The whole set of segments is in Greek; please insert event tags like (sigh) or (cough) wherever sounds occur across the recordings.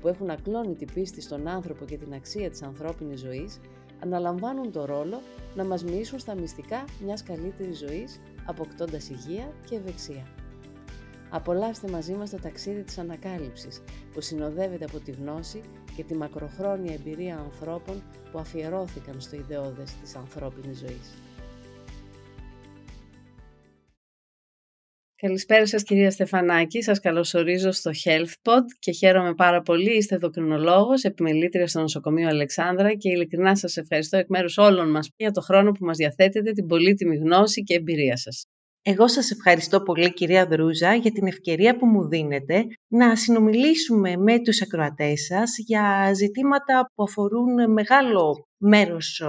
που έχουν ακλόνητη πίστη στον άνθρωπο και την αξία της ανθρώπινης ζωής, αναλαμβάνουν το ρόλο να μας μοιήσουν στα μυστικά μιας καλύτερης ζωής, αποκτώντας υγεία και ευεξία. Απολαύστε μαζί μας το ταξίδι της ανακάλυψης, που συνοδεύεται από τη γνώση και τη μακροχρόνια εμπειρία ανθρώπων που αφιερώθηκαν στο ιδεώδες της ανθρώπινης ζωής. Καλησπέρα σας κυρία Στεφανάκη, σας καλωσορίζω στο HealthPod και χαίρομαι πάρα πολύ. Είστε δοκρινολόγος, επιμελήτρια στο νοσοκομείο Αλεξάνδρα και ειλικρινά σας ευχαριστώ εκ μέρους όλων μας για το χρόνο που μας διαθέτετε, την πολύτιμη γνώση και εμπειρία σας. Εγώ σας ευχαριστώ πολύ κυρία Δρούζα για την ευκαιρία που μου δίνετε να συνομιλήσουμε με τους ακροατές σας για ζητήματα που αφορούν μεγάλο μέρος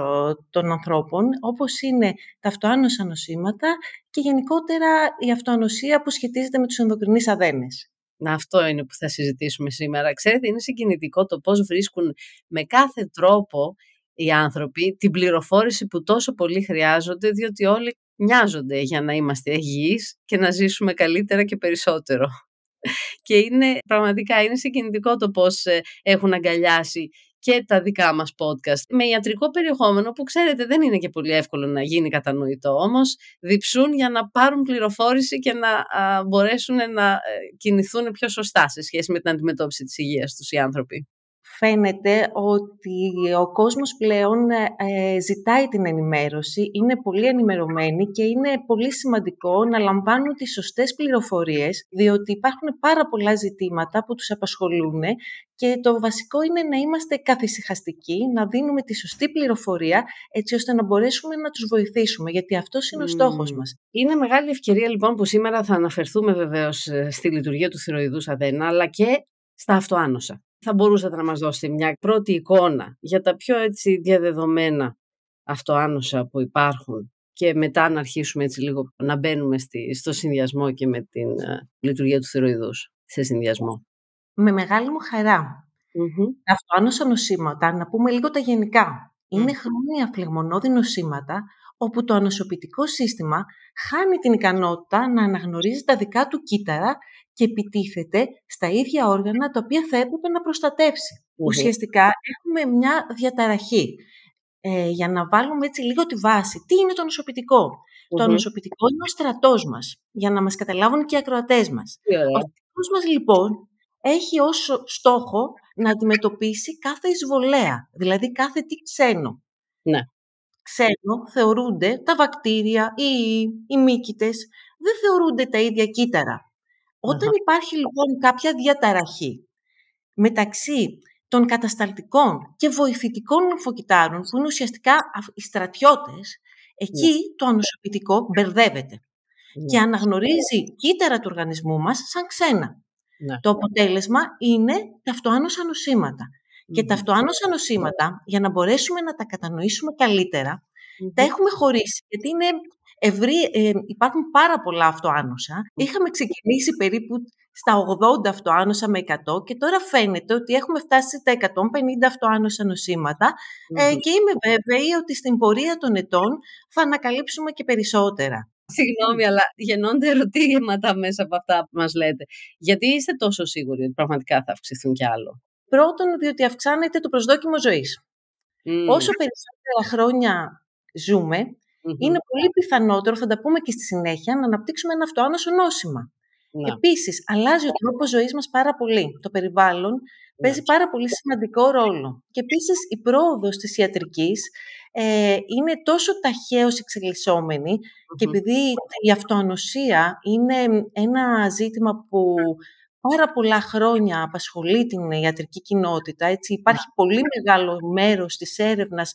των ανθρώπων, όπως είναι τα αυτοάνωσα νοσήματα και γενικότερα η αυτοανοσία που σχετίζεται με τους ενδοκρινείς αδένες. Να, αυτό είναι που θα συζητήσουμε σήμερα. Ξέρετε, είναι συγκινητικό το πώς βρίσκουν με κάθε τρόπο οι άνθρωποι την πληροφόρηση που τόσο πολύ χρειάζονται, διότι όλοι μοιάζονται για να είμαστε υγιείς και να ζήσουμε καλύτερα και περισσότερο. Και είναι πραγματικά είναι συγκινητικό το πώς ε, έχουν αγκαλιάσει και τα δικά μας podcast με ιατρικό περιεχόμενο που ξέρετε δεν είναι και πολύ εύκολο να γίνει κατανοητό όμως διψούν για να πάρουν πληροφόρηση και να μπορέσουν να ε, κινηθούν πιο σωστά σε σχέση με την αντιμετώπιση της υγείας τους οι άνθρωποι φαίνεται ότι ο κόσμος πλέον ε, ζητάει την ενημέρωση, είναι πολύ ενημερωμένοι και είναι πολύ σημαντικό να λαμβάνουν τις σωστές πληροφορίες, διότι υπάρχουν πάρα πολλά ζητήματα που τους απασχολούν και το βασικό είναι να είμαστε καθησυχαστικοί, να δίνουμε τη σωστή πληροφορία έτσι ώστε να μπορέσουμε να τους βοηθήσουμε, γιατί αυτός είναι ο στόχος μας. Είναι μεγάλη ευκαιρία λοιπόν που σήμερα θα αναφερθούμε βεβαίως ε, στη λειτουργία του θηροειδούς αδένα, αλλά και στα αυτοάνωσα θα μπορούσατε να μας δώσετε μια πρώτη εικόνα για τα πιο έτσι διαδεδομένα αυτοάνωσα που υπάρχουν και μετά να αρχίσουμε έτσι λίγο να μπαίνουμε στη, στο συνδυασμό και με την ε, λειτουργία του θηροειδούς σε συνδυασμό. Με μεγάλη μου χαρά. Mm-hmm. Τα αυτοάνωσα νοσήματα, να πούμε λίγο τα γενικά, είναι χρόνια φλεγμονώδη νοσήματα όπου το ανοσοποιητικό σύστημα χάνει την ικανότητα να αναγνωρίζει τα δικά του κύτταρα και επιτίθεται στα ίδια όργανα τα οποία θα έπρεπε να προστατευσει Ουσιαστικά έχουμε μια διαταραχή. Ε, για να βάλουμε έτσι λίγο τη βάση. Τι είναι το νοσοποιητικο Το νοσοποιητικό είναι ο στρατός μας, για να μας καταλάβουν και οι ακροατές μας. Ο στρατός μας λοιπόν έχει ως στόχο να αντιμετωπίσει κάθε εισβολέα, δηλαδή κάθε τι ξένο. Ναι. Ξένο θεωρούνται τα βακτήρια ή οι μύκητες, δεν θεωρούνται τα ίδια κύτταρα. Όταν υπάρχει λοιπόν κάποια διαταραχή μεταξύ των κατασταλτικών και βοηθητικών λυμφοκυτάρων, που είναι ουσιαστικά οι στρατιώτες, εκεί ναι. το ανοσοποιητικό μπερδεύεται ναι. και αναγνωρίζει κύτταρα του οργανισμού μας σαν ξένα. Ναι. Το αποτέλεσμα είναι τα αυτοάνωσα νοσήματα. Και τα αυτοάνωσα νοσήματα, για να μπορέσουμε να τα κατανοήσουμε καλύτερα, τα έχουμε χωρίσει, γιατί είναι ευρύ, ε, υπάρχουν πάρα πολλά αυτοάνωσα. Είχαμε ξεκινήσει περίπου στα 80 αυτοάνωσα με 100 και τώρα φαίνεται ότι έχουμε φτάσει στα 150 αυτοάνωσα ε, και είμαι βέβαιη ότι στην πορεία των ετών θα ανακαλύψουμε και περισσότερα. Συγγνώμη, αλλά γεννώνται ερωτήματα μέσα από αυτά που μας λέτε. Γιατί είστε τόσο σίγουροι ότι πραγματικά θα αυξηθούν κι άλλο; Πρώτον, διότι αυξάνεται το προσδόκιμο ζωής. Όσο περισσότερα χρόνια ζούμε, είναι πολύ πιθανότερο, θα τα πούμε και στη συνέχεια, να αναπτύξουμε ένα αυτοάνωσο νόσημα. Ναι. Επίσης, αλλάζει ο τρόπος ζωής μας πάρα πολύ. Το περιβάλλον παίζει ναι. πάρα πολύ σημαντικό ρόλο. Και επίσης η πρόοδος της ιατρικής ε, είναι τόσο ταχαίως και επειδή η αυτοανοσία είναι ένα ζήτημα που πάρα πολλά χρόνια απασχολεί την ιατρική κοινότητα, έτσι υπάρχει ναι. πολύ μεγάλο μέρος της έρευνας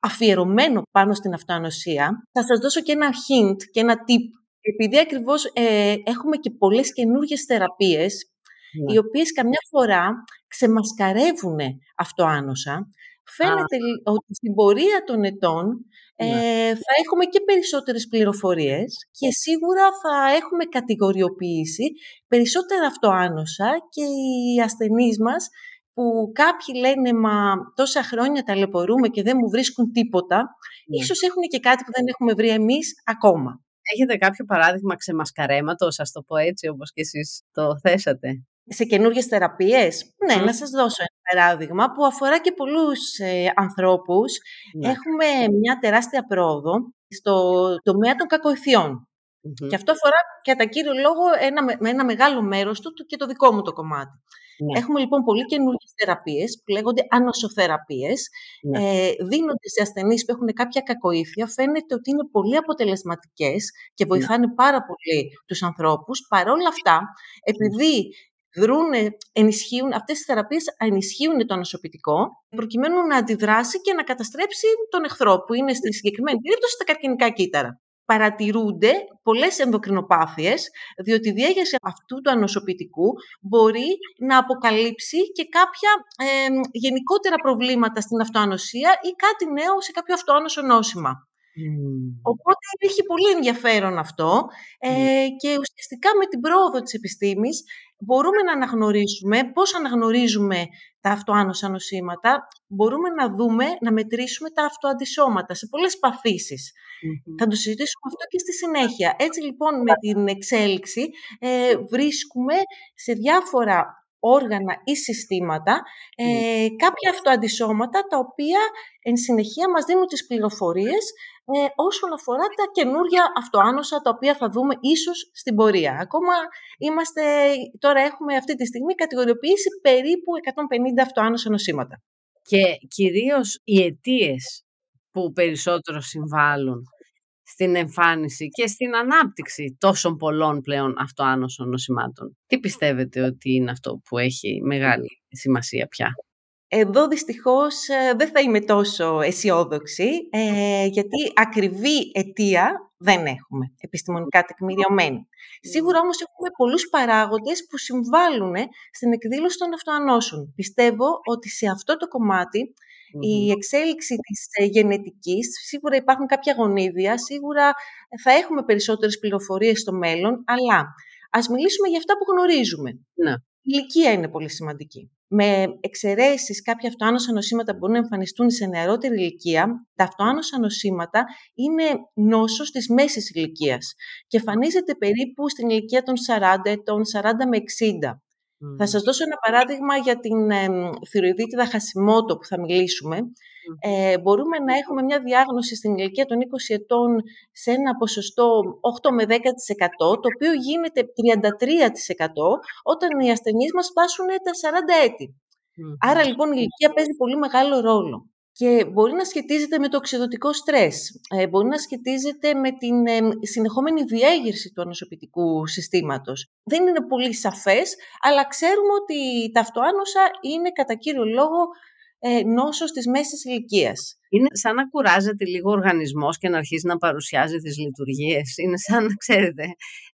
αφιερωμένο πάνω στην αυτοανοσία. Θα σας δώσω και ένα hint και ένα tip. Επειδή ακριβώς ε, έχουμε και πολλές καινούργιες θεραπείες, ναι. οι οποίες καμιά φορά ξεμασκαρεύουν αυτοάνωσα, φαίνεται ότι στην πορεία των ετών ναι. ε, θα έχουμε και περισσότερες πληροφορίες και σίγουρα θα έχουμε κατηγοριοποίηση περισσότερα αυτοάνωσα και οι ασθενείς μας που κάποιοι λένε «Μα τόσα χρόνια ταλαιπωρούμε και δεν μου βρίσκουν τίποτα», ναι. ίσως έχουν και κάτι που δεν έχουμε βρει εμείς ακόμα. Έχετε κάποιο παράδειγμα ξεμασκαρέματος, ας το πω έτσι, όπως και εσείς το θέσατε; Σε καινούργιες θεραπείες. Ναι, να σας δώσω ένα παράδειγμα που αφορά και πολλούς ε, ανθρώπους. Ναι. Έχουμε μια τεράστια πρόοδο στο τομέα των κακοηθειών. Και αυτό αφορά κατά κύριο λόγο ένα, ένα μεγάλο μέρος του και το δικό μου το κομμάτι. Ναι. Έχουμε λοιπόν πολύ καινούργιες θεραπείες που λέγονται ανοσοθεραπείες. Ναι. Ε, δίνονται σε ασθενείς που έχουν κάποια κακοήθεια. Φαίνεται ότι είναι πολύ αποτελεσματικές και ναι. βοηθάνε πάρα πολύ τους ανθρώπους. Παρ' όλα αυτά, επειδή δρούνε, ενισχύουν, αυτές οι θεραπείες ενισχύουν το ανοσοποιητικό προκειμένου να αντιδράσει και να καταστρέψει τον εχθρό που είναι στη συγκεκριμένη περίπτωση τα καρκινικά κύτταρα παρατηρούνται πολλές ενδοκρινοπάθειες, διότι η διέγερση αυτού του ανοσοποιητικού μπορεί να αποκαλύψει και κάποια γενικότερα προβλήματα στην αυτοανοσία ή κάτι νέο σε κάποιο αυτοάνωσο νόσημα. Οπότε έχει πολύ ενδιαφέρον αυτό ε, και ουσιαστικά με την πρόοδο της επιστήμης μπορούμε να αναγνωρίσουμε πώς αναγνωρίζουμε τα αυτοάνωσα νοσήματα, μπορούμε να δούμε, να μετρήσουμε τα αυτοαντισώματα σε πολλές Θα το συζητήσουμε αυτό και στη συνέχεια. Έτσι λοιπόν με την εξέλιξη ε, βρίσκουμε σε διάφορα όργανα ή συστήματα ε, κάποια αυτοαντισώματα τα οποία εν συνεχεία μας δίνουν τις πληροφορίες ε, όσον αφορά τα καινούργια αυτοάνωσα τα οποία θα δούμε ίσως στην πορεία. Ακόμα είμαστε, τώρα έχουμε αυτή τη στιγμή κατηγοριοποιήσει περίπου 150 αυτοάνωσα νοσήματα. Και κυρίως οι αιτίες που περισσότερο συμβάλλουν στην εμφάνιση και στην ανάπτυξη τόσων πολλών πλέον αυτοάνωσων νοσημάτων. Τι πιστεύετε ότι είναι αυτό που έχει μεγάλη σημασία πια; Εδώ δυστυχώς ε, δεν θα είμαι τόσο αισιόδοξη, ε, γιατί ακριβή αιτία δεν έχουμε επιστημονικά τεκμηριωμένη. Σίγουρα όμως έχουμε πολλούς παράγοντες που συμβάλλουν στην εκδήλωση των αυτοανώσεων. Πιστεύω ότι σε αυτό το κομμάτι η εξέλιξη της ε, γενετικής, σίγουρα υπάρχουν κάποια γονίδια, σίγουρα θα έχουμε περισσότερες πληροφορίες στο μέλλον, αλλά ας μιλήσουμε για αυτά που γνωρίζουμε. Ναι. Η ηλικία είναι πολύ σημαντική. Με εξαιρέσεις κάποια αυτοάνωσα νοσήματα που μπορούν να εμφανιστούν σε νεαρότερη ηλικία, τα αυτοάνωσα νοσήματα είναι νόσος της μέσης ηλικίας και εμφανίζεται περίπου στην ηλικία των 40 ετών, 40 με 60. Θα σας δώσω ένα παράδειγμα για την ε, θηροειδίτιδα Χασιμότο που θα μιλήσουμε. Ε, μπορούμε να έχουμε μια διάγνωση στην ηλικία των 20 ετών σε ένα ποσοστό 8 με 10%, το οποίο γίνεται 33% όταν οι ασθενείς μας φτάσουν τα 40 έτη. Άρα λοιπόν η ηλικία παίζει πολύ μεγάλο ρόλο και μπορεί να σχετίζεται με το οξυδοτικό στρες, ε, μπορεί να σχετίζεται με την ε, συνεχόμενη διέγερση του ανοσοποιητικού συστήματος. Δεν είναι πολύ σαφές, αλλά ξέρουμε ότι τα αυτοάνωσα είναι κατά κύριο λόγο ε, νόσος της μέσης ηλικίας. Είναι σαν να κουράζεται λίγο ο οργανισμός και να αρχίσει να παρουσιάζει τις λειτουργίες. Είναι σαν, ξέρετε,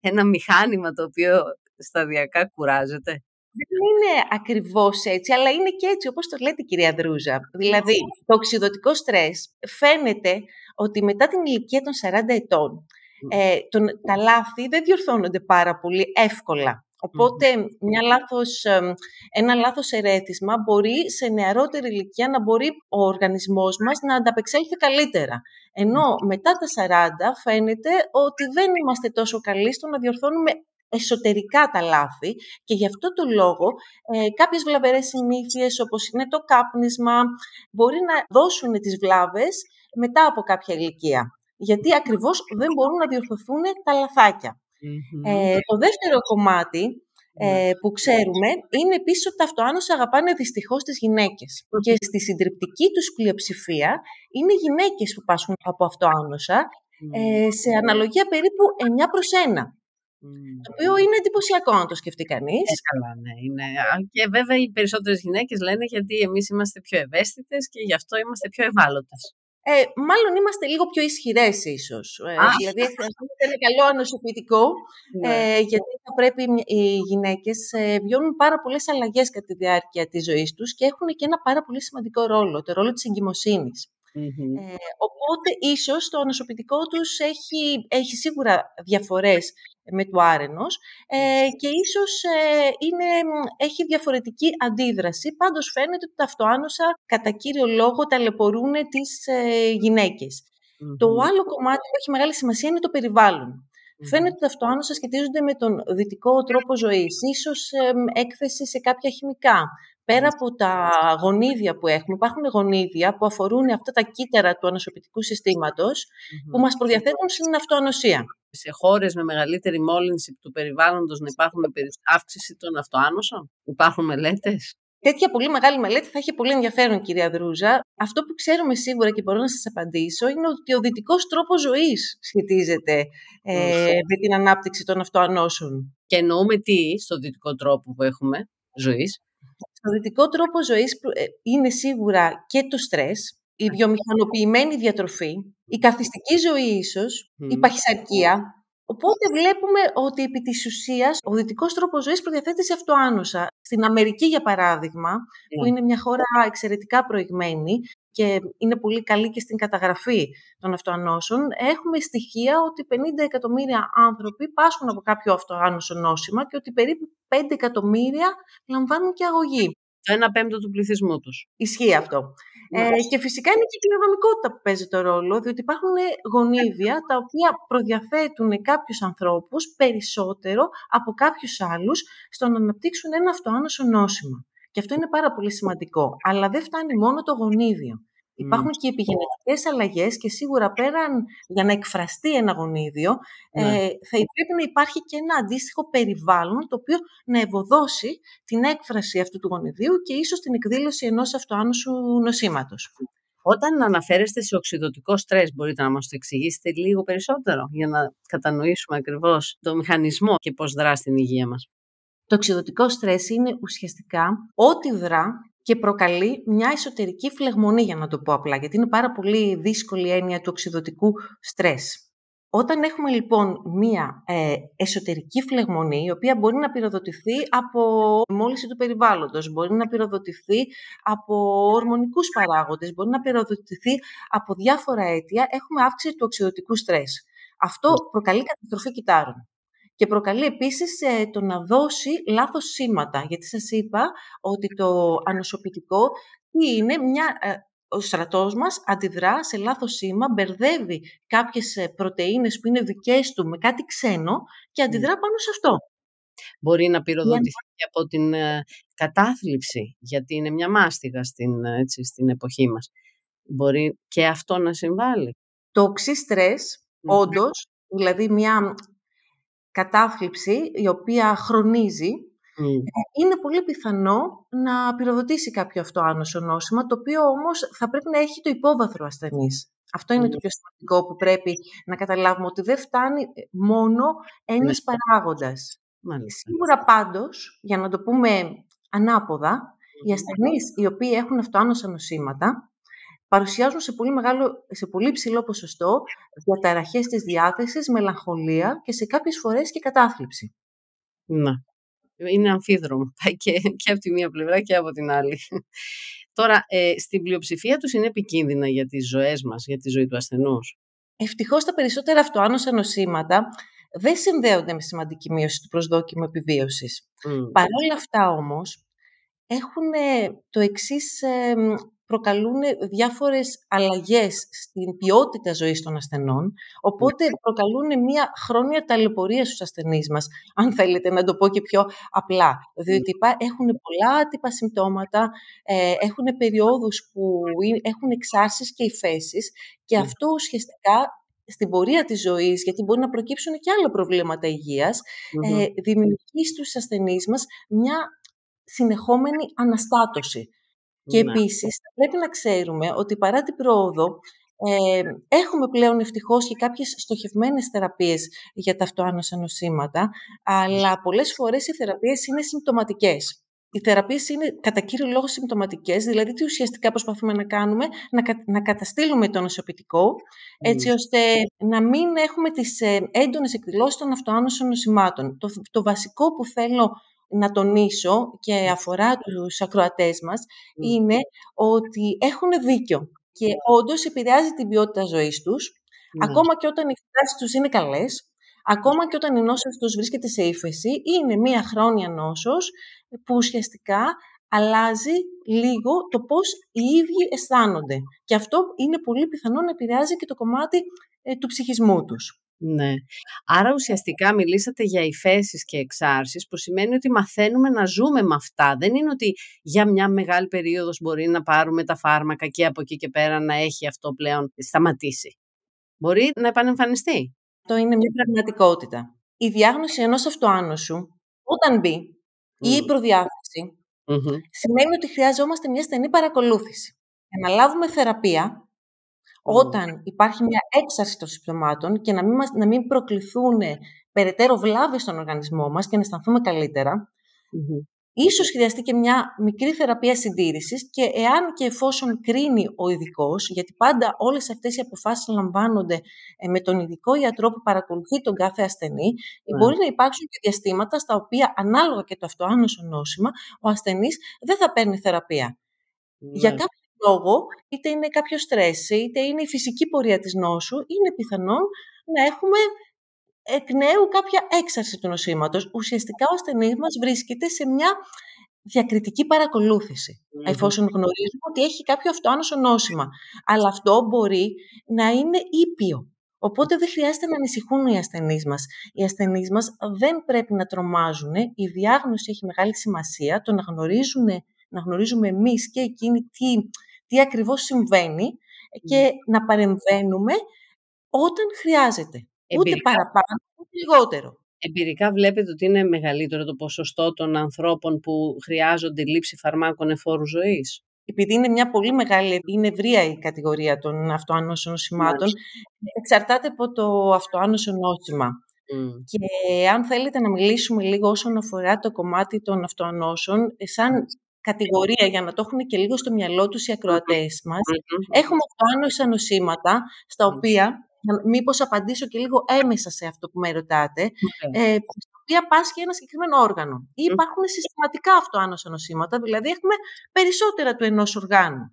ένα μηχάνημα το οποίο σταδιακά κουράζεται. Δεν είναι ακριβώς έτσι, αλλά είναι και έτσι όπως το λέτε κυρία Δρούζα. Δηλαδή, το οξυδοτικό στρες φαίνεται ότι μετά την ηλικία των 40 ετών ε, τον, τα λάθη δεν διορθώνονται πάρα πολύ εύκολα. Οπότε μια λάθος, ένα λάθος ερέθισμα μπορεί σε νεαρότερη ηλικία να μπορεί ο οργανισμός μας να ανταπεξέλθει καλύτερα. Ενώ μετά τα 40 φαίνεται ότι δεν είμαστε τόσο καλοί στο να διορθώνουμε εσωτερικά τα λάθη και γι' αυτό το λόγο ε, κάποιες βλαβερές συνήθειες όπως είναι το κάπνισμα μπορεί να δώσουν τις βλάβες μετά από κάποια ηλικία. Γιατί ακριβώς δεν μπορούν να διορθωθούν τα λαθακια Ε, το δεύτερο κομμάτι ναι. ε, που ξέρουμε είναι επίσης ότι τα αυτοάνωσα αγαπάνε δυστυχώς τις γυναίκες. Και στη συντριπτική τους πλειοψηφία είναι γυναίκες που πάσχουν από αυτοάνωσα ε, σε αναλογία περίπου 9 προς 1. Το οποίο είναι εντυπωσιακό να το σκεφτεί κανείς. Ε, καλά, ναι. Είναι. Και βέβαια οι περισσότερες γυναίκες λένε γιατί εμείς είμαστε πιο ευαίσθητες και γι' αυτό είμαστε πιο ευάλωτες. Ε, μάλλον είμαστε λίγο πιο ισχυρές, ίσως. Ε, δηλαδή, αυτό είναι καλό ανοσοποιητικό, ναι. ε, γιατί θα πρέπει οι γυναίκες ε, βιώνουν πάρα πολλές αλλαγές κατά τη διάρκεια της ζωής τους και έχουν και ένα πάρα πολύ σημαντικό ρόλο, το ρόλο της εγκυμοσύνης. Ε, οπότε, ίσως το ανοσοποιητικό τους έχει, έχει σίγουρα διαφορές με το άρενος ε, και ίσως ε, είναι, έχει διαφορετική αντίδραση. Πάντως φαίνεται ότι τα αυτοάνοσα κατά κύριο λόγο ταλαιπωρούν τις ε, γυναικες Το άλλο κομμάτι που έχει μεγάλη σημασία είναι το περιβάλλον. Φαίνεται ότι τα αυτοάνοσα σχετίζονται με τον δυτικό τρόπο ζωής, ίσως έκθεση σε κάποια χημικά, πέρα από τα γονίδια που έχουμε, υπάρχουν γονίδια που αφορούν αυτά τα κύτταρα του ανοσοποιητικού που μας προδιαθέτουν στην αυτοανοσία. Σε χώρες με μεγαλύτερη μόλυνση του περιβάλλοντος να υπάρχουν αύξηση των αυτοάνωσων, υπάρχουν μελέτες; Τέτοια πολύ μεγάλη μελέτη θα έχει πολύ ενδιαφέρον, κυρία Δρούζα. Αυτό που ξέρουμε σίγουρα και μπορώ να σας απαντήσω είναι ότι ο δυτικός τρόπος ζωής σχετίζεται ε, με την ανάπτυξη των αυτοανώσεων. Και εννοούμε τι στο δυτικό τρόπο που έχουμε ζωής. Στο δυτικό τρόπο ζωής ε, είναι σίγουρα και το στρες, η βιομηχανοποιημένη διατροφή, η καθιστική ζωή ίσως, η παχυσαρκία. Οπότε βλέπουμε ότι επί της ουσίας ο δυτικός τρόπος ζωής προδιαθέτει σε αυτοάνωσα. Στην Αμερική, για παράδειγμα, που είναι μια χώρα εξαιρετικά προηγμένη, και είναι πολύ καλή και στην καταγραφή των αυτοανώσεων, έχουμε στοιχεία ότι 50 εκατομμύρια άνθρωποι πάσχουν από κάποιο αυτοάνωσο νόσημα και ότι περίπου 5 εκατομμύρια λαμβάνουν και αγωγή. Το ένα πέμπτο του πληθυσμού τους. Ισχύει αυτό. Ε, και φυσικά είναι και η κληρονομικότητα που παίζει το ρόλο, διότι υπάρχουν γονίδια τα οποία προδιαθέτουν κάποιους ανθρώπους περισσότερο από κάποιους άλλους στο να αναπτύξουν ένα αυτοάνωσο νόσημα. Και αυτό είναι πάρα πολύ σημαντικό. Αλλά δεν φτάνει μόνο το γονίδιο. Υπάρχουν και επιγενετικές αλλαγές και σίγουρα πέραν για να εκφραστεί ένα γονίδιο ε, ναι. θα πρέπει να υπάρχει και ένα αντίστοιχο περιβάλλον το οποίο να ευωδώσει την έκφραση αυτού του γονιδίου και ίσως την εκδήλωση ενός αυτοάνωσου νοσήματος. Όταν αναφέρεστε σε οξυδοτικό στρες, μπορείτε να μας το εξηγήσετε λίγο περισσότερο για να κατανοήσουμε ακριβώς το μηχανισμό και πώς δρά στην υγεία μας. Το οξυδοτικό στρες είναι ουσιαστικά ό,τι δρά και προκαλεί μια εσωτερική φλεγμονή, για να το πω απλά, γιατί είναι πάρα πολύ δύσκολη η έννοια του οξυδοτικού στρες. Όταν έχουμε λοιπόν μία ε, εσωτερική φλεγμονή, η οποία μπορεί να πυροδοτηθεί από μόλυνση του περιβάλλοντος, μπορεί να πυροδοτηθεί από ορμονικούς παράγοντες, μπορεί να πυροδοτηθεί από διάφορα αίτια, έχουμε αύξηση του οξυδοτικού στρες. Αυτό προκαλεί καταστροφή κυτάρων και προκαλεί επίσης ε, το να δώσει λάθος σήματα. Γιατί σας είπα ότι το ανοσοποιητικό είναι μια, ε, ο στρατός μας αντιδρά σε λάθος σήμα, μπερδεύει κάποιες ε, πρωτεΐνες που είναι δικές του με κάτι ξένο και αντιδρά πάνω σε αυτό. Μπορεί να πυροδοτηθεί από την κατάθλιψη, γιατί είναι μια μάστιγα στην, έτσι, στην εποχή μας. Μπορεί και αυτό να συμβάλλει. Το οξύ στρες, όντως, δηλαδή μια κατάθλιψη η οποία χρονίζει, ε, είναι πολύ πιθανό να πυροδοτήσει κάποιο αυτό άνοσο νόσημα, το οποίο όμως θα πρέπει να έχει το υπόβαθρο ασθενής. Αυτό είναι το πιο σημαντικό που πρέπει να καταλάβουμε, ότι δεν φτάνει ε, μόνο ένας ναι. παράγοντας. Σίγουρα πάντως, για να το πούμε ανάποδα, οι ασθενείς οι οποίοι έχουν αυτοάνωσα νοσήματα, παρουσιάζουν σε πολύ, μεγάλο, σε πολύ ψηλό ποσοστό διαταραχές της διάθεσης, μελαγχολία και σε κάποιες φορές και κατάθλιψη. Να. Είναι αμφίδρομο. (laughs) Πάει και, και από τη μία πλευρά και από την άλλη. Τώρα, ε, στην πλειοψηφία τους είναι επικίνδυνα για τις ζωές μας, για τη ζωή του ασθενούς; Ευτυχώς τα περισσότερα αυτοάνωσα νοσήματα δεν συνδέονται με σημαντική μείωση του προσδόκιμου επιβίωσης. Mm. Παρ' όλα αυτά όμως, έχουν το εξής προκαλούν διάφορες αλλαγές στην ποιότητα ζωής των ασθενών, οπότε ναι. προκαλούν μια χρόνια ταλαιπωρία στους ασθενείς μας, (laughs) αν θέλετε να το πω και πιο απλά. Διότι έχουν πολλά άτυπα συμπτώματα, ε, έχουν περιόδους που έχουν εξάρσεις και υφέσεις και ναι. αυτό ουσιαστικά στην πορεία της ζωής, γιατί μπορεί να προκύψουν και άλλα προβλήματα υγείας, ε, δημιουργεί στους ασθενείς μας μια συνεχόμενη αναστάτωση. Και ναι. επίσης πρέπει να ξέρουμε ότι παρά την πρόοδο ε, έχουμε πλέον ευτυχώς και κάποιες στοχευμένες θεραπείες για τα αυτοάνωσα νοσήματα, αλλά πολλές φορές οι θεραπείες είναι συμπτωματικές. οι θεραπείες είναι κατά κύριο λόγο συμπτωματικές, δηλαδή τι ουσιαστικά προσπαθούμε να κάνουμε, να, να καταστήλουμε το νοσοποιητικό, έτσι ώστε να μην έχουμε τις ε, έντονες εκδηλώσεις των αυτοάνωσων νοσημάτων. Το, το βασικό που θέλω να τονίσω και αφορά τους ακροατές μας είναι ότι έχουν δίκιο και όντως επηρεάζει την ποιότητα ζωής τους, ακόμα και όταν οι φυτάσεις τους είναι καλές, ακόμα και όταν η νόσος τους βρίσκεται σε ύφεση, είναι μία χρόνια νόσος που ουσιαστικά αλλάζει λίγο το πώς οι ίδιοι αισθάνονται. Και αυτό είναι πολύ πιθανό να επηρεάζει και το κομμάτι ε, του ψυχισμού τους. Ναι. Άρα ουσιαστικά μιλήσατε για υφέσεις και εξάρσεις που σημαίνει ότι μαθαίνουμε να ζούμε με αυτά. Δεν είναι ότι για μια μεγάλη περίοδος μπορεί να πάρουμε τα φάρμακα και από εκεί και πέρα να έχει αυτό πλέον σταματήσει. Μπορεί να επανεμφανιστεί. Το είναι μια πραγματικότητα. Η διάγνωση ενός αυτοάνωσου όταν μπει ή η προδιαθεση σημαίνει ότι χρειαζόμαστε μια στενή παρακολούθηση. Για να λάβουμε θεραπεία όταν υπάρχει μια έξαρση των συμπτωμάτων και να μην, μας, να μην προκληθούν περαιτέρω βλάβες στον οργανισμό μας και να αισθανθούμε Ίσως χρειαστεί και μια μικρή θεραπεία συντήρησης και εάν και εφόσον κρίνει ο ειδικός, γιατί πάντα όλες αυτές οι αποφάσεις λαμβάνονται ε, με τον ειδικό ιατρό που παρακολουθεί τον κάθε ασθενή, ναι. μπορεί να υπάρξουν και διαστήματα στα οποία ανάλογα και το αυτοάνωσο νόσημα, ο ασθενής δεν θα παίρνει θεραπεία. Για ναι. Κάποιο λόγο, είτε είναι κάποιο στρες, είτε είναι η φυσική πορεία της νόσου, είναι πιθανόν να έχουμε εκ νέου κάποια έξαρση του νοσήματος. Ουσιαστικά ο ασθενής μας βρίσκεται σε μια διακριτική εφόσον γνωρίζουμε ότι έχει κάποιο αυτοάνωσο νόσημα. Αλλά αυτό μπορεί να είναι ήπιο. Οπότε δεν χρειάζεται να ανησυχούν οι ασθενείς μας. Οι ασθενείς μας δεν πρέπει να τρομάζουν. Η διάγνωση έχει μεγάλη σημασία. Το να, γνωρίζουν, να γνωρίζουμε εμείς και εκείνοι τι, τι ακριβώς συμβαίνει και να παρεμβαίνουμε όταν χρειάζεται. Ούτε παραπάνω, ούτε λιγότερο. Εμπειρικά βλέπετε ότι είναι μεγαλύτερο το ποσοστό των ανθρώπων που χρειάζονται λήψη φαρμάκων εφόρου ζωής; Επειδή είναι μια πολύ μεγάλη, είναι ευρεία η κατηγορία των αυτοάνωσων νοσημάτων, εξαρτάται από το αυτοάνωσο νόσημα. Και αν θέλετε να μιλήσουμε λίγο όσον αφορά το κομμάτι των αυτοανώσεων, σαν κατηγορία για να το έχουν και λίγο στο μυαλό τους οι ακροατές μας, έχουμε αυτοάνωσα νοσήματα, στα οποία μήπως απαντήσω και λίγο έμεσα σε αυτό που με ρωτάτε, okay. ε, στην οποία πάσχει ένα συγκεκριμένο όργανο. Ή υπάρχουν συστηματικά αυτοάνωσα νοσήματα, δηλαδή έχουμε περισσότερα του ενός οργάνου.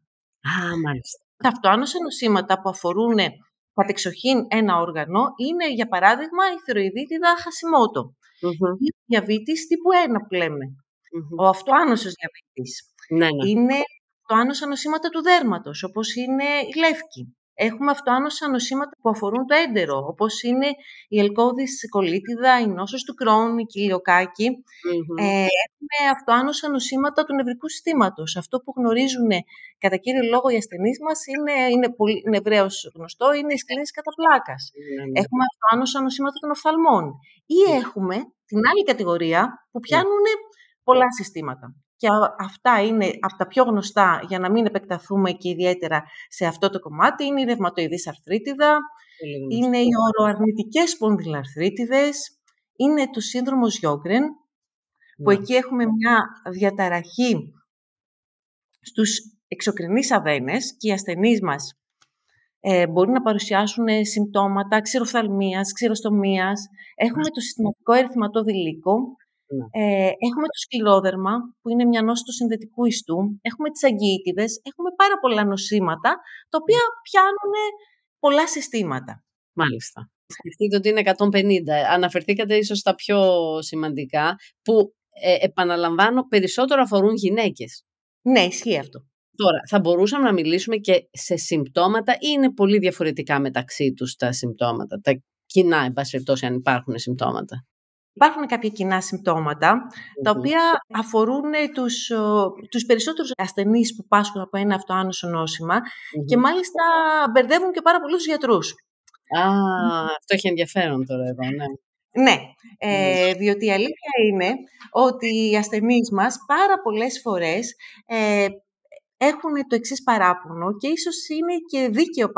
Α, μάλιστα. Τα αυτοάνωσα νοσήματα που αφορούν κατεξοχήν ένα όργανο είναι, για παράδειγμα, η θηροειδίτιδα χασιμότο. Mm-hmm. Ή ο διαβήτης τύπου 1 που λέμε. Ο αυτοάνωσος διαβήτης. Ναι, ναι. Είναι αυτοάνωσα νοσήματα του δέρματος, όπως είναι η λεύκη. Έχουμε αυτοάνωσα νοσήματα που αφορούν το έντερο, όπως είναι η ελκώδης κολίτιδα, η νόσος του Κρόν, η κοιλιοκακη Ε, έχουμε αυτοάνωσα νοσήματα του νευρικού συστήματος. Αυτό που γνωρίζουν κατά κύριο λόγο οι ασθενείς μας είναι, είναι, πολύ, είναι γνωστό, είναι η σκλήνες κατά πλάκας. Mm-hmm. Έχουμε αυτοάνωσα νοσήματα των οφθαλμών. Ή έχουμε την άλλη κατηγορία που ναι. πιάνουν πολλά συστήματα. Και αυτά είναι από τα πιο γνωστά, για να μην επεκταθούμε και ιδιαίτερα σε αυτό το κομμάτι, είναι η ρευματοειδής αρθρίτιδα, είναι οι οροαρνητικές σπονδυλαρθρίτιδες, είναι το σύνδρομος Γιόγκρεν, που ναι. εκεί έχουμε μια διαταραχή στους εξωκρινείς αδένες και οι ασθενείς μας ε, μπορεί να παρουσιάσουν συμπτώματα ξηροφθαλμίας, ξηροστομίας. Έχουμε το συστηματικό ερυθματώδη λύκο, ναι. Ε, έχουμε το σκληρόδερμα, που είναι μια νόση του συνδετικού ιστού. Έχουμε τις αγκίτιδες. Έχουμε πάρα πολλά νοσήματα, τα οποία ναι. πιάνουν πολλά συστήματα. Μάλιστα. Σκεφτείτε ότι είναι 150. Αναφερθήκατε ίσως στα πιο σημαντικά, που ε, επαναλαμβάνω περισσότερο αφορούν γυναίκες. Ναι, ισχύει αυτό. Τώρα, θα μπορούσαμε να μιλήσουμε και σε συμπτώματα ή είναι πολύ διαφορετικά μεταξύ τους τα συμπτώματα, τα κοινά, εν πάση αν υπάρχουν συμπτώματα; Υπάρχουν κάποια κοινά τα οποία αφορούν τους, τους περισσότερους ασθενείς που πάσχουν από ένα αυτοάνωσο και μάλιστα μπερδεύουν και πάρα πολλούς γιατρούς. Α, αυτό έχει ενδιαφέρον τώρα εδώ, ναι. Ναι, ε, διότι η αλήθεια είναι ότι οι ασθενείς μας πάρα πολλές φορές ε, έχουν το εξής παράπονο και ίσως είναι και δίκαιο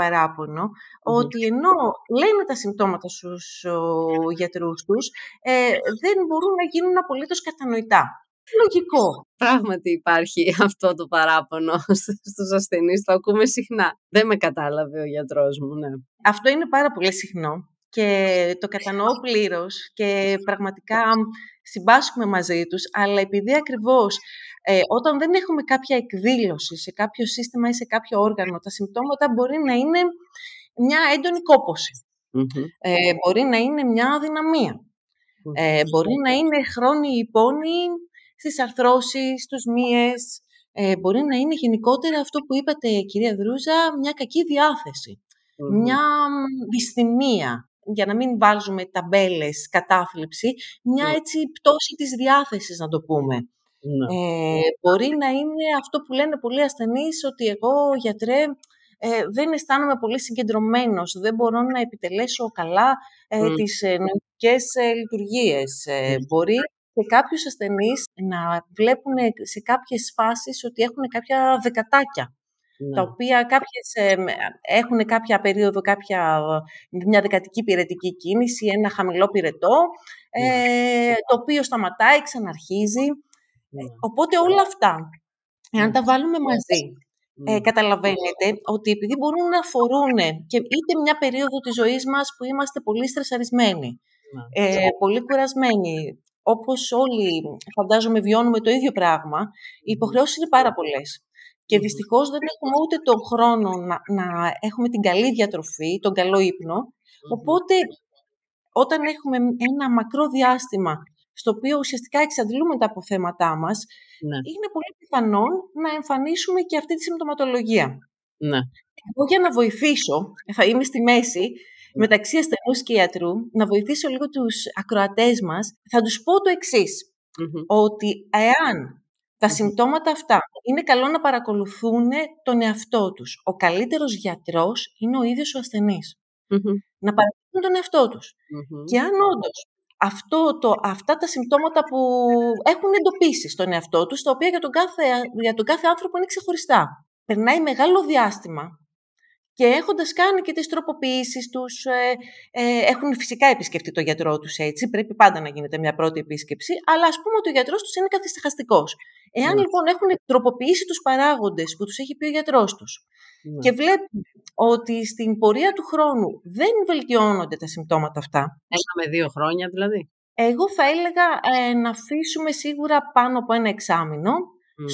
ότι ενώ λένε τα συμπτώματα στους ο, γιατρούς τους, ε, δεν μπορούν να γίνουν απολύτως κατανοητά. λογικό. Πράγματι υπάρχει αυτό το παράπονο στους ασθενείς, το ακούμε συχνά. Δεν με κατάλαβε ο γιατρός μου, ναι. Αυτό είναι πάρα πολύ συχνό και το κατανοώ πλήρως και πραγματικά συμπάσχουμε μαζί τους, αλλά επειδή ακριβώς ε, όταν δεν έχουμε κάποια εκδήλωση σε κάποιο σύστημα ή σε κάποιο όργανο, τα συμπτώματα μπορεί να είναι μια έντονη Ε, μπορεί να είναι μια αδυναμία. Ε, μπορεί να είναι χρόνιοι πόνοι στις αρθρώσεις, στους μύες. Ε, μπορεί να είναι γενικότερα αυτό που είπατε, κυρία Δρούζα, μια κακή Μια δυσθυμία, για να μην βάζουμε ταμπέλες, κατάθλιψη, μια ναι. έτσι πτώση της διάθεσης, να το πούμε. Ναι. Ε, μπορεί να είναι αυτό που λένε πολλοί ασθενείς, ότι εγώ, γιατρέ, ε, δεν αισθάνομαι πολύ συγκεντρωμένος, δεν μπορώ να επιτελέσω καλά ε, mm. τις ε, νοητικές ε, λειτουργίες. Ε, μπορεί και κάποιους ασθενείς να βλέπουν σε κάποιες φάσεις ότι έχουν κάποια δεκατάκια. Τα ναι. οποία κάποιες έχουν κάποια περίοδο, κάποια, μια δεκατική πυρετική κίνηση, ένα χαμηλό πυρετό, ναι. το οποίο σταματάει, ξαναρχίζει. Ναι. Οπότε όλα αυτά, εάν τα βάλουμε μαζί, ε, καταλαβαίνετε ότι επειδή μπορούν να αφορούν και είτε μια περίοδο της ζωής μας που είμαστε πολύ στρεσαρισμένοι, ε, πολύ κουρασμένοι, όπως όλοι φαντάζομαι βιώνουμε το ίδιο πράγμα, οι υποχρεώσεις είναι πάρα πολλές. Και δυστυχώς δεν έχουμε ούτε τον χρόνο να, να έχουμε την καλή διατροφή, τον καλό ύπνο. Οπότε όταν έχουμε ένα μακρό διάστημα στο οποίο ουσιαστικά εξαντλούμε τα αποθέματά μας, ναι. είναι πολύ πιθανόν να εμφανίσουμε και αυτή τη συμπτωματολογία. Ναι. Εγώ για να βοηθήσω, θα είμαι στη μέση, ναι. μεταξύ ασθενούς και ιατρού, να βοηθήσω λίγο τους ακροατές μας, θα τους πω το εξής ότι εάν τα συμπτώματα αυτά είναι καλό να παρακολουθούν τον εαυτό τους. Ο καλύτερος γιατρός είναι ο ίδιος ο ασθενης Να παρακολουθούν τον εαυτό τους. Και αν όντως αυτό το, αυτά τα συμπτώματα που έχουν εντοπίσεις στον εαυτό τους, τα οποία για τον κάθε, για τον κάθε άνθρωπο είναι ξεχωριστά. Περνάει μεγάλο διάστημα και έχοντας κάνει και τις τροποποιήσεις τους, ε, ε, έχουν φυσικά επισκεφτεί το γιατρό τους έτσι, πρέπει πάντα να γίνεται μια πρώτη επίσκεψη, αλλά ας πούμε ότι ο γιατρός τους είναι καθιστεχαστικός. Εάν ναι. λοιπόν έχουν τροποποιήσει τους παράγοντες που τους έχει πει ο γιατρός τους ναι. και βλέπουν ότι στην πορεία του χρόνου δεν βελτιώνονται τα συμπτώματα αυτά. Ένα με δύο χρόνια δηλαδή. Εγώ θα έλεγα ε, να αφήσουμε σίγουρα πάνω από ένα εξάμεινο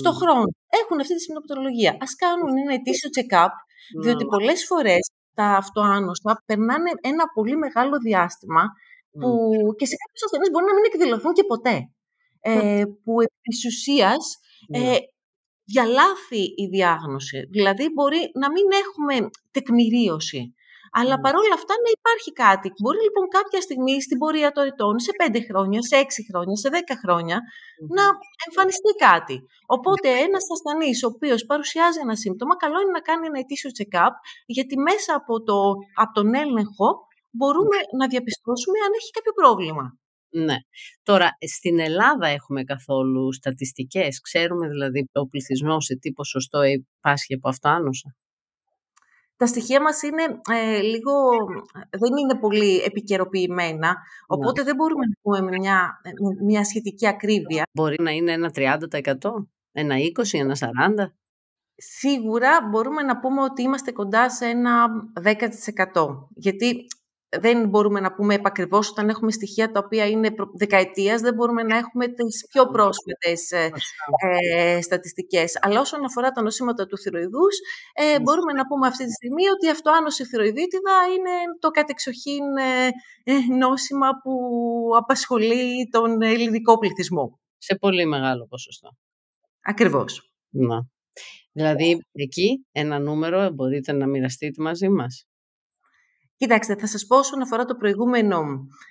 στο χρόνο. Έχουν αυτή τη συμπτωματολογία. Ας κάνουν ένα ετήσιο check-up, διότι πολλές φορές τα αυτοάνωστα περνάνε ένα πολύ μεγάλο διάστημα που και σε κάποιους ασθενείς μπορεί να μην εκδηλωθούν και ποτέ. Ε, που επί της ουσίας ε, διαλάθει η διάγνωση. Δηλαδή μπορεί να μην έχουμε τεκμηρίωση. Αλλά παρόλα αυτά να υπάρχει κάτι. Μπορεί λοιπόν κάποια στιγμή στην πορεία των ετών, σε πέντε χρόνια, σε έξι χρόνια, σε δέκα χρόνια, να εμφανιστεί κάτι. Οπότε ένας ασθενής ο οποίος παρουσιάζει ένα σύμπτωμα, καλό είναι να κάνει ένα ετήσιο check-up, γιατί μέσα από, το, από τον έλεγχο μπορούμε να διαπιστώσουμε αν έχει κάποιο πρόβλημα. Ναι. Τώρα, στην Ελλάδα έχουμε καθόλου στατιστικές; Ξέρουμε δηλαδή ο πληθυσμός σε τι ποσοστό πάσχει από αυτοάνωσα; Τα στοιχεία μας είναι ε, λίγο, δεν είναι πολύ επικαιροποιημένα, ναι. οπότε δεν μπορούμε να πούμε με μια, μια σχετική ακρίβεια. Μπορεί να είναι ένα 30%, ένα 20%, ένα 40%. Σίγουρα μπορούμε να πούμε ότι είμαστε κοντά σε ένα 10%. Γιατί δεν μπορούμε να πούμε επακριβώς όταν έχουμε στοιχεία τα οποία είναι δεκαετίας, δεν μπορούμε να έχουμε τις πιο πρόσφατες ε, ε, στατιστικές. Αλλά όσον αφορά τα νοσήματα του θηροειδούς, ε, μπορούμε να πούμε αυτή τη στιγμή ότι η αυτοάνωση θηροειδίτιδα είναι το κατεξοχήν ε, ε, νόσημα που απασχολεί τον ελληνικό πληθυσμό. Σε πολύ μεγάλο ποσοστό. Ακριβώς. Να. Δηλαδή, εκεί ένα νούμερο μπορείτε να μοιραστείτε μαζί μας. Κοιτάξτε, θα σας πω όσον αφορά το προηγούμενο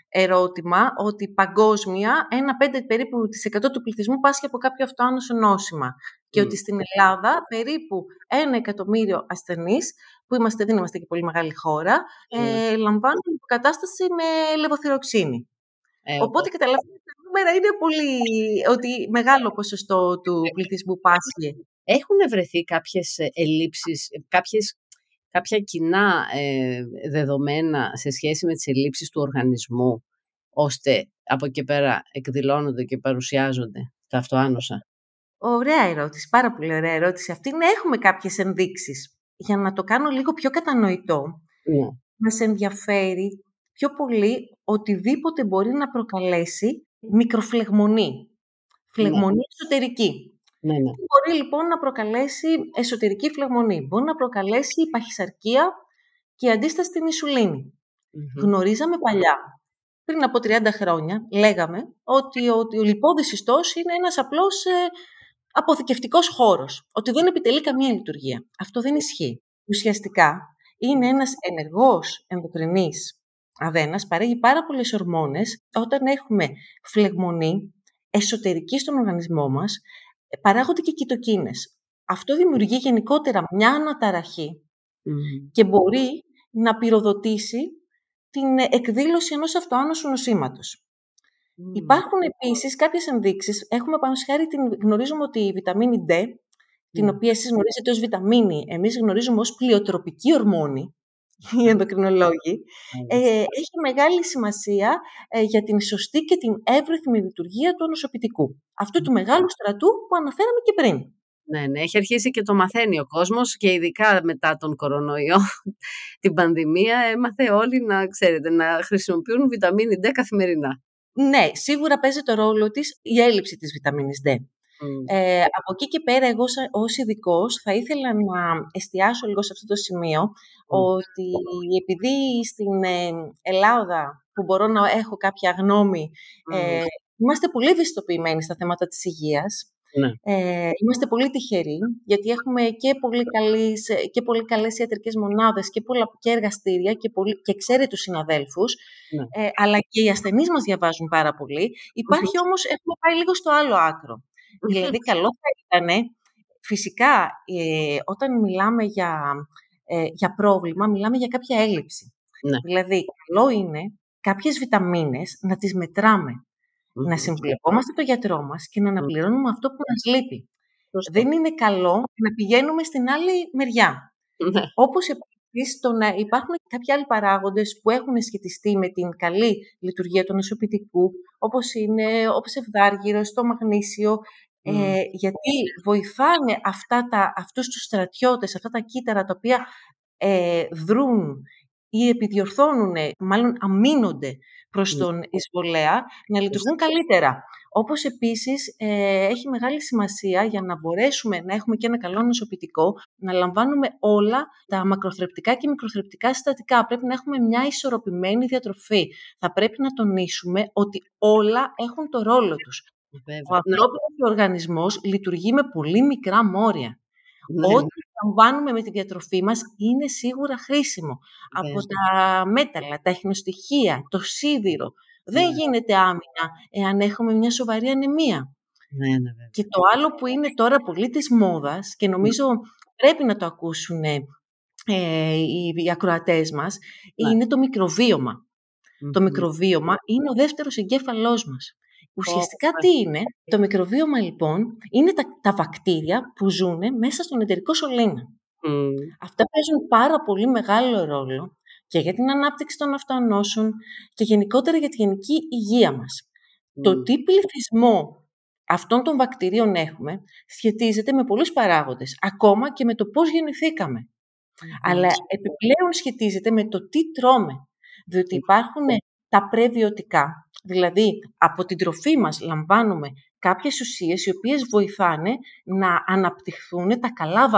ερώτημα, ότι παγκόσμια ένα 5 περίπου της 100 του πληθυσμού πάσχει από κάποιο αυτοάνωσο νόσημα και ότι στην Ελλάδα περίπου ένα εκατομμύριο ασθενείς, που είμαστε, δεν είμαστε και πολύ μεγάλη χώρα, ε, λαμβάνουν υποκατάσταση με λεβοθυροξίνη. Ε, Οπότε καταλαβαίνετε τα νούμερα είναι πολύ, ότι μεγάλο ποσοστό του ε, πληθυσμού πάσχει. Έχουν βρεθεί κάποιες ελλείψεις, κάποιες κάποια κοινά ε, δεδομένα σε σχέση με τις ελλείψεις του οργανισμού, ώστε από εκεί πέρα εκδηλώνονται και παρουσιάζονται τα αυτοάνωσα. Ωραία ερώτηση, πάρα πολύ ωραία ερώτηση. Αυτή είναι έχουμε κάποιες ενδείξεις. Για να το κάνω λίγο πιο κατανοητό, ναι. μας ενδιαφέρει πιο πολύ οτιδήποτε μπορεί να προκαλέσει μικροφλεγμονή. Φλεγμονή ναι. εσωτερική. Ναι, ναι. Μπορεί λοιπόν να προκαλέσει εσωτερική φλεγμονή. Μπορεί να προκαλέσει παχυσαρκία και αντίσταση στην ισουλινη Γνωρίζαμε παλιά, πριν από 30 χρόνια, λέγαμε ότι, ότι ο λιπόδης ιστός είναι ένας απλός ε, αποθηκευτικός χώρος, ότι δεν επιτελεί καμία λειτουργία. Αυτό δεν ισχύει. Ουσιαστικά είναι ένας ενεργός ενδοκρινής αδένας, παρέχει πάρα πολλές ορμόνες. Όταν έχουμε φλεγμονή εσωτερική στον οργανισμό μας, παράγονται και κυτοκίνες. Αυτό δημιουργεί γενικότερα μια αναταραχή και μπορεί να πυροδοτήσει την εκδήλωση ενός αυτοάνωσου νοσήματος. Υπάρχουν επίσης κάποιες ενδείξεις. Έχουμε πάνω χάρη, την, γνωρίζουμε ότι η βιταμίνη D, την οποία εσείς γνωρίζετε ως βιταμίνη, εμείς γνωρίζουμε ως πλειοτροπική ορμόνη, οι ενδοκρινολόγοι, ε, έχει μεγάλη σημασία ε, για την σωστή και την εύρυθμη λειτουργία του νοσοποιητικού. Αυτού του μεγάλου στρατού που αναφέραμε και πριν. Ναι, ναι, έχει αρχίσει και το μαθαίνει ο κόσμος και ειδικά μετά τον κορονοϊό, (laughs) την πανδημία, έμαθε όλοι να, ξέρετε, να χρησιμοποιούν βιταμίνη D καθημερινά. Ναι, σίγουρα παίζει το ρόλο της η έλλειψη της βιταμίνης D. Ε, από εκεί και πέρα, εγώ ως ειδικός θα ήθελα να εστιάσω λίγο σε αυτό το σημείο, ότι επειδή στην ε, Ελλάδα, που μπορώ να έχω κάποια γνώμη, ε, είμαστε πολύ ευαισθητοποιημένοι στα θέματα της υγείας, ναι. Ε, είμαστε πολύ τυχεροί, γιατί έχουμε και πολύ, καλές, και πολύ καλές ιατρικές μονάδες και, πολλά, και εργαστήρια και, πολύ, και τους συναδέλφους, ναι. ε, αλλά και οι ασθενείς μας διαβάζουν πάρα πολύ. Υπάρχει όμως, έχουμε πάει λίγο στο άλλο άκρο. (laughs) Δηλαδή, καλό θα ήταν, φυσικά, ε, όταν μιλάμε για, ε, για πρόβλημα, μιλάμε για κάποια έλλειψη. Ναι. Δηλαδή, καλό είναι κάποιες βιταμίνες να τις μετράμε να συμβουλευόμαστε το γιατρό μας και να αναπληρώνουμε αυτό που μας λείπει. Δεν είναι καλό να πηγαίνουμε στην άλλη μεριά. Ναι. Όπως επίσης το να υπάρχουν κάποιοι άλλοι παράγοντες που έχουν σχετιστεί με την καλή λειτουργία του νοσοποιητικού, όπως είναι ο ψευδάργυρος, το μαγνήσιο, ε, γιατί βοηθάνε αυτά τα, αυτούς τους στρατιώτες, αυτά τα κύτταρα τα οποία ε, δρούν ή επιδιορθώνουν, μάλλον αμήνονται προς τον εισβολέα, να λειτουργούν καλύτερα. Όπως επίσης ε, έχει μεγάλη σημασία για να μπορέσουμε να έχουμε και ένα καλό νοσοποιητικό, να λαμβάνουμε όλα τα μακροθρεπτικά και μικροθρεπτικά συστατικά. Πρέπει να έχουμε μια ισορροπημένη διατροφή. Θα πρέπει να τονίσουμε ότι όλα έχουν το ρόλο τους. Ο ανθρώπινος οργανισμός λειτουργεί με πολύ μικρά μόρια. Ναι. Ό,τι λαμβάνουμε με τη διατροφή μας είναι σίγουρα χρήσιμο. Από τα μέταλλα, τα εχνοστοιχεία, το σίδηρο. Δεν ναι. γίνεται άμυνα εάν έχουμε μια σοβαρή ανεμία. Ναι, ναι, και το άλλο που είναι τώρα πολύ της μόδας και νομίζω πρέπει να το ακούσουν ε, οι, οι ακροατές μας, είναι το μικροβίωμα. Το μικροβίωμα είναι ο δεύτερος εγκέφαλός μας. Ουσιαστικά τι είναι, το μικροβίωμα λοιπόν είναι τα, τα βακτήρια που ζουν μέσα στον εταιρικό σωλήνα. Αυτά παίζουν πάρα πολύ μεγάλο ρόλο και για την ανάπτυξη των αυτοανώσεων και γενικότερα για τη γενική υγεία μας. Το τι πληθυσμό αυτών των βακτηρίων έχουμε σχετίζεται με πολλούς παράγοντες, ακόμα και με το πώς γεννηθήκαμε. Αλλά επιπλέον σχετίζεται με το τι τρώμε, διότι υπάρχουν τα πρεβιωτικά, Δηλαδή, από την τροφή μας λαμβάνουμε κάποιες ουσίες οι οποίες βοηθάνε να αναπτυχθούν τα καλά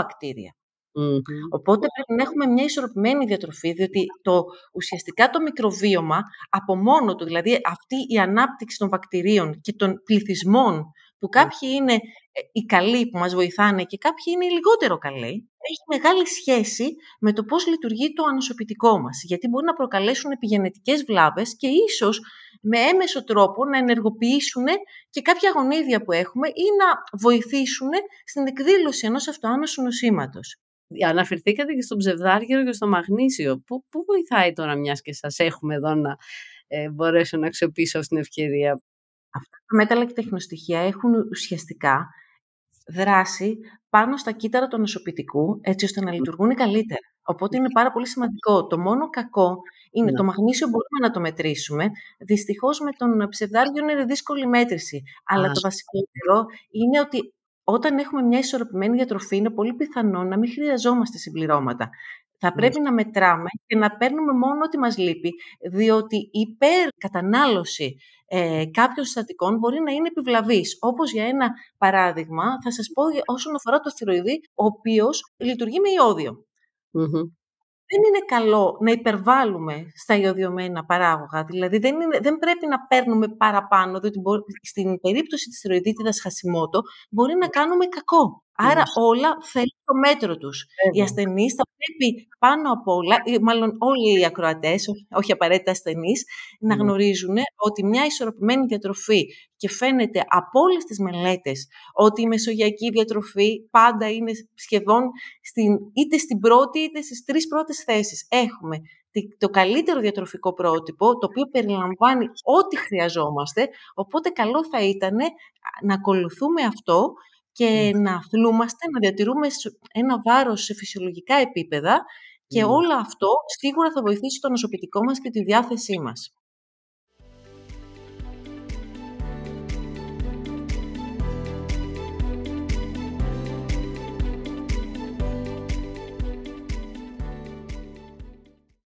Οπότε πρέπει να έχουμε μια ισορροπημένη διατροφή, διότι το, ουσιαστικά το μικροβίωμα από μόνο του, δηλαδή αυτή η ανάπτυξη των βακτηρίων και των πληθυσμών, που κάποιοι είναι ε, οι καλοί που μας βοηθάνε και κάποιοι είναι οι λιγότερο καλοί, έχει μεγάλη σχέση με το πώς λειτουργεί το ανοσοποιητικό μας. Γιατί μπορεί να προκαλέσουν επιγενετικές βλάβες και ίσως με έμεσο τρόπο να ενεργοποιήσουν και κάποια γονίδια που έχουμε ή να βοηθήσουν στην εκδήλωση ενός αυτοάνωσου νοσήματος. Αναφερθήκατε και στο ψευδάργυρο και στο μαγνήσιο. Πού, πού βοηθάει τώρα μιας και σας έχουμε εδώ να ε, μπορέσω να αξιοποιήσω αυτή την ευκαιρία; Αυτά τα μέταλλα και τεχνοστοιχεία έχουν ουσιαστικά δράση πάνω στα κύτταρα του νοσοποιητικού, έτσι ώστε να λειτουργούν καλύτερα. Οπότε είναι πάρα πολύ σημαντικό. Το μόνο κακό είναι ναι. το μαγνήσιο μπορούμε να το μετρήσουμε. Δυστυχώς με τον ψευδάργιο είναι δύσκολη μέτρηση. Αλλά το βασικότερο είναι ότι όταν έχουμε μια ισορροπημένη διατροφή, είναι πολύ πιθανό να μην χρειαζόμαστε συμπληρώματα. Θα πρέπει να μετράμε και να παίρνουμε μόνο ό,τι μας λείπει, διότι η υπερκατανάλωση ε, κάποιων συστατικών μπορεί να είναι επιβλαβής. Όπως για ένα παράδειγμα, θα σας πω όσον αφορά το θηροειδή, ο οποίος λειτουργεί με ιόδιο δεν είναι καλό να υπερβάλλουμε στα ιωδιωμένα παράγωγα. Δηλαδή δεν, είναι, δεν πρέπει να παίρνουμε παραπάνω, διότι στην περίπτωση της θηροειδίτιδας χασιμότο μπορεί να κάνουμε κακό. Άρα όλα θέλουν το μέτρο τους. Οι ασθενείς θα πρέπει πάνω απ' όλα, μάλλον όλοι οι ακροατές, όχι απαραίτητα ασθενείς, να γνωρίζουν ότι μια ισορροπημένη διατροφή και φαίνεται από όλες τις μελέτες ότι η μεσογειακή διατροφή πάντα είναι σχεδόν στην, είτε στην πρώτη είτε στις τρεις πρώτες θέσεις. Έχουμε το καλύτερο διατροφικό πρότυπο, το οποίο περιλαμβάνει ό,τι χρειαζόμαστε, οπότε καλό θα ήταν να ακολουθούμε αυτό και να αθλούμαστε, να διατηρούμε ένα βάρος σε φυσιολογικά επίπεδα και όλο αυτό σίγουρα θα βοηθήσει το νοσοποιητικό μας και τη διάθεσή μας.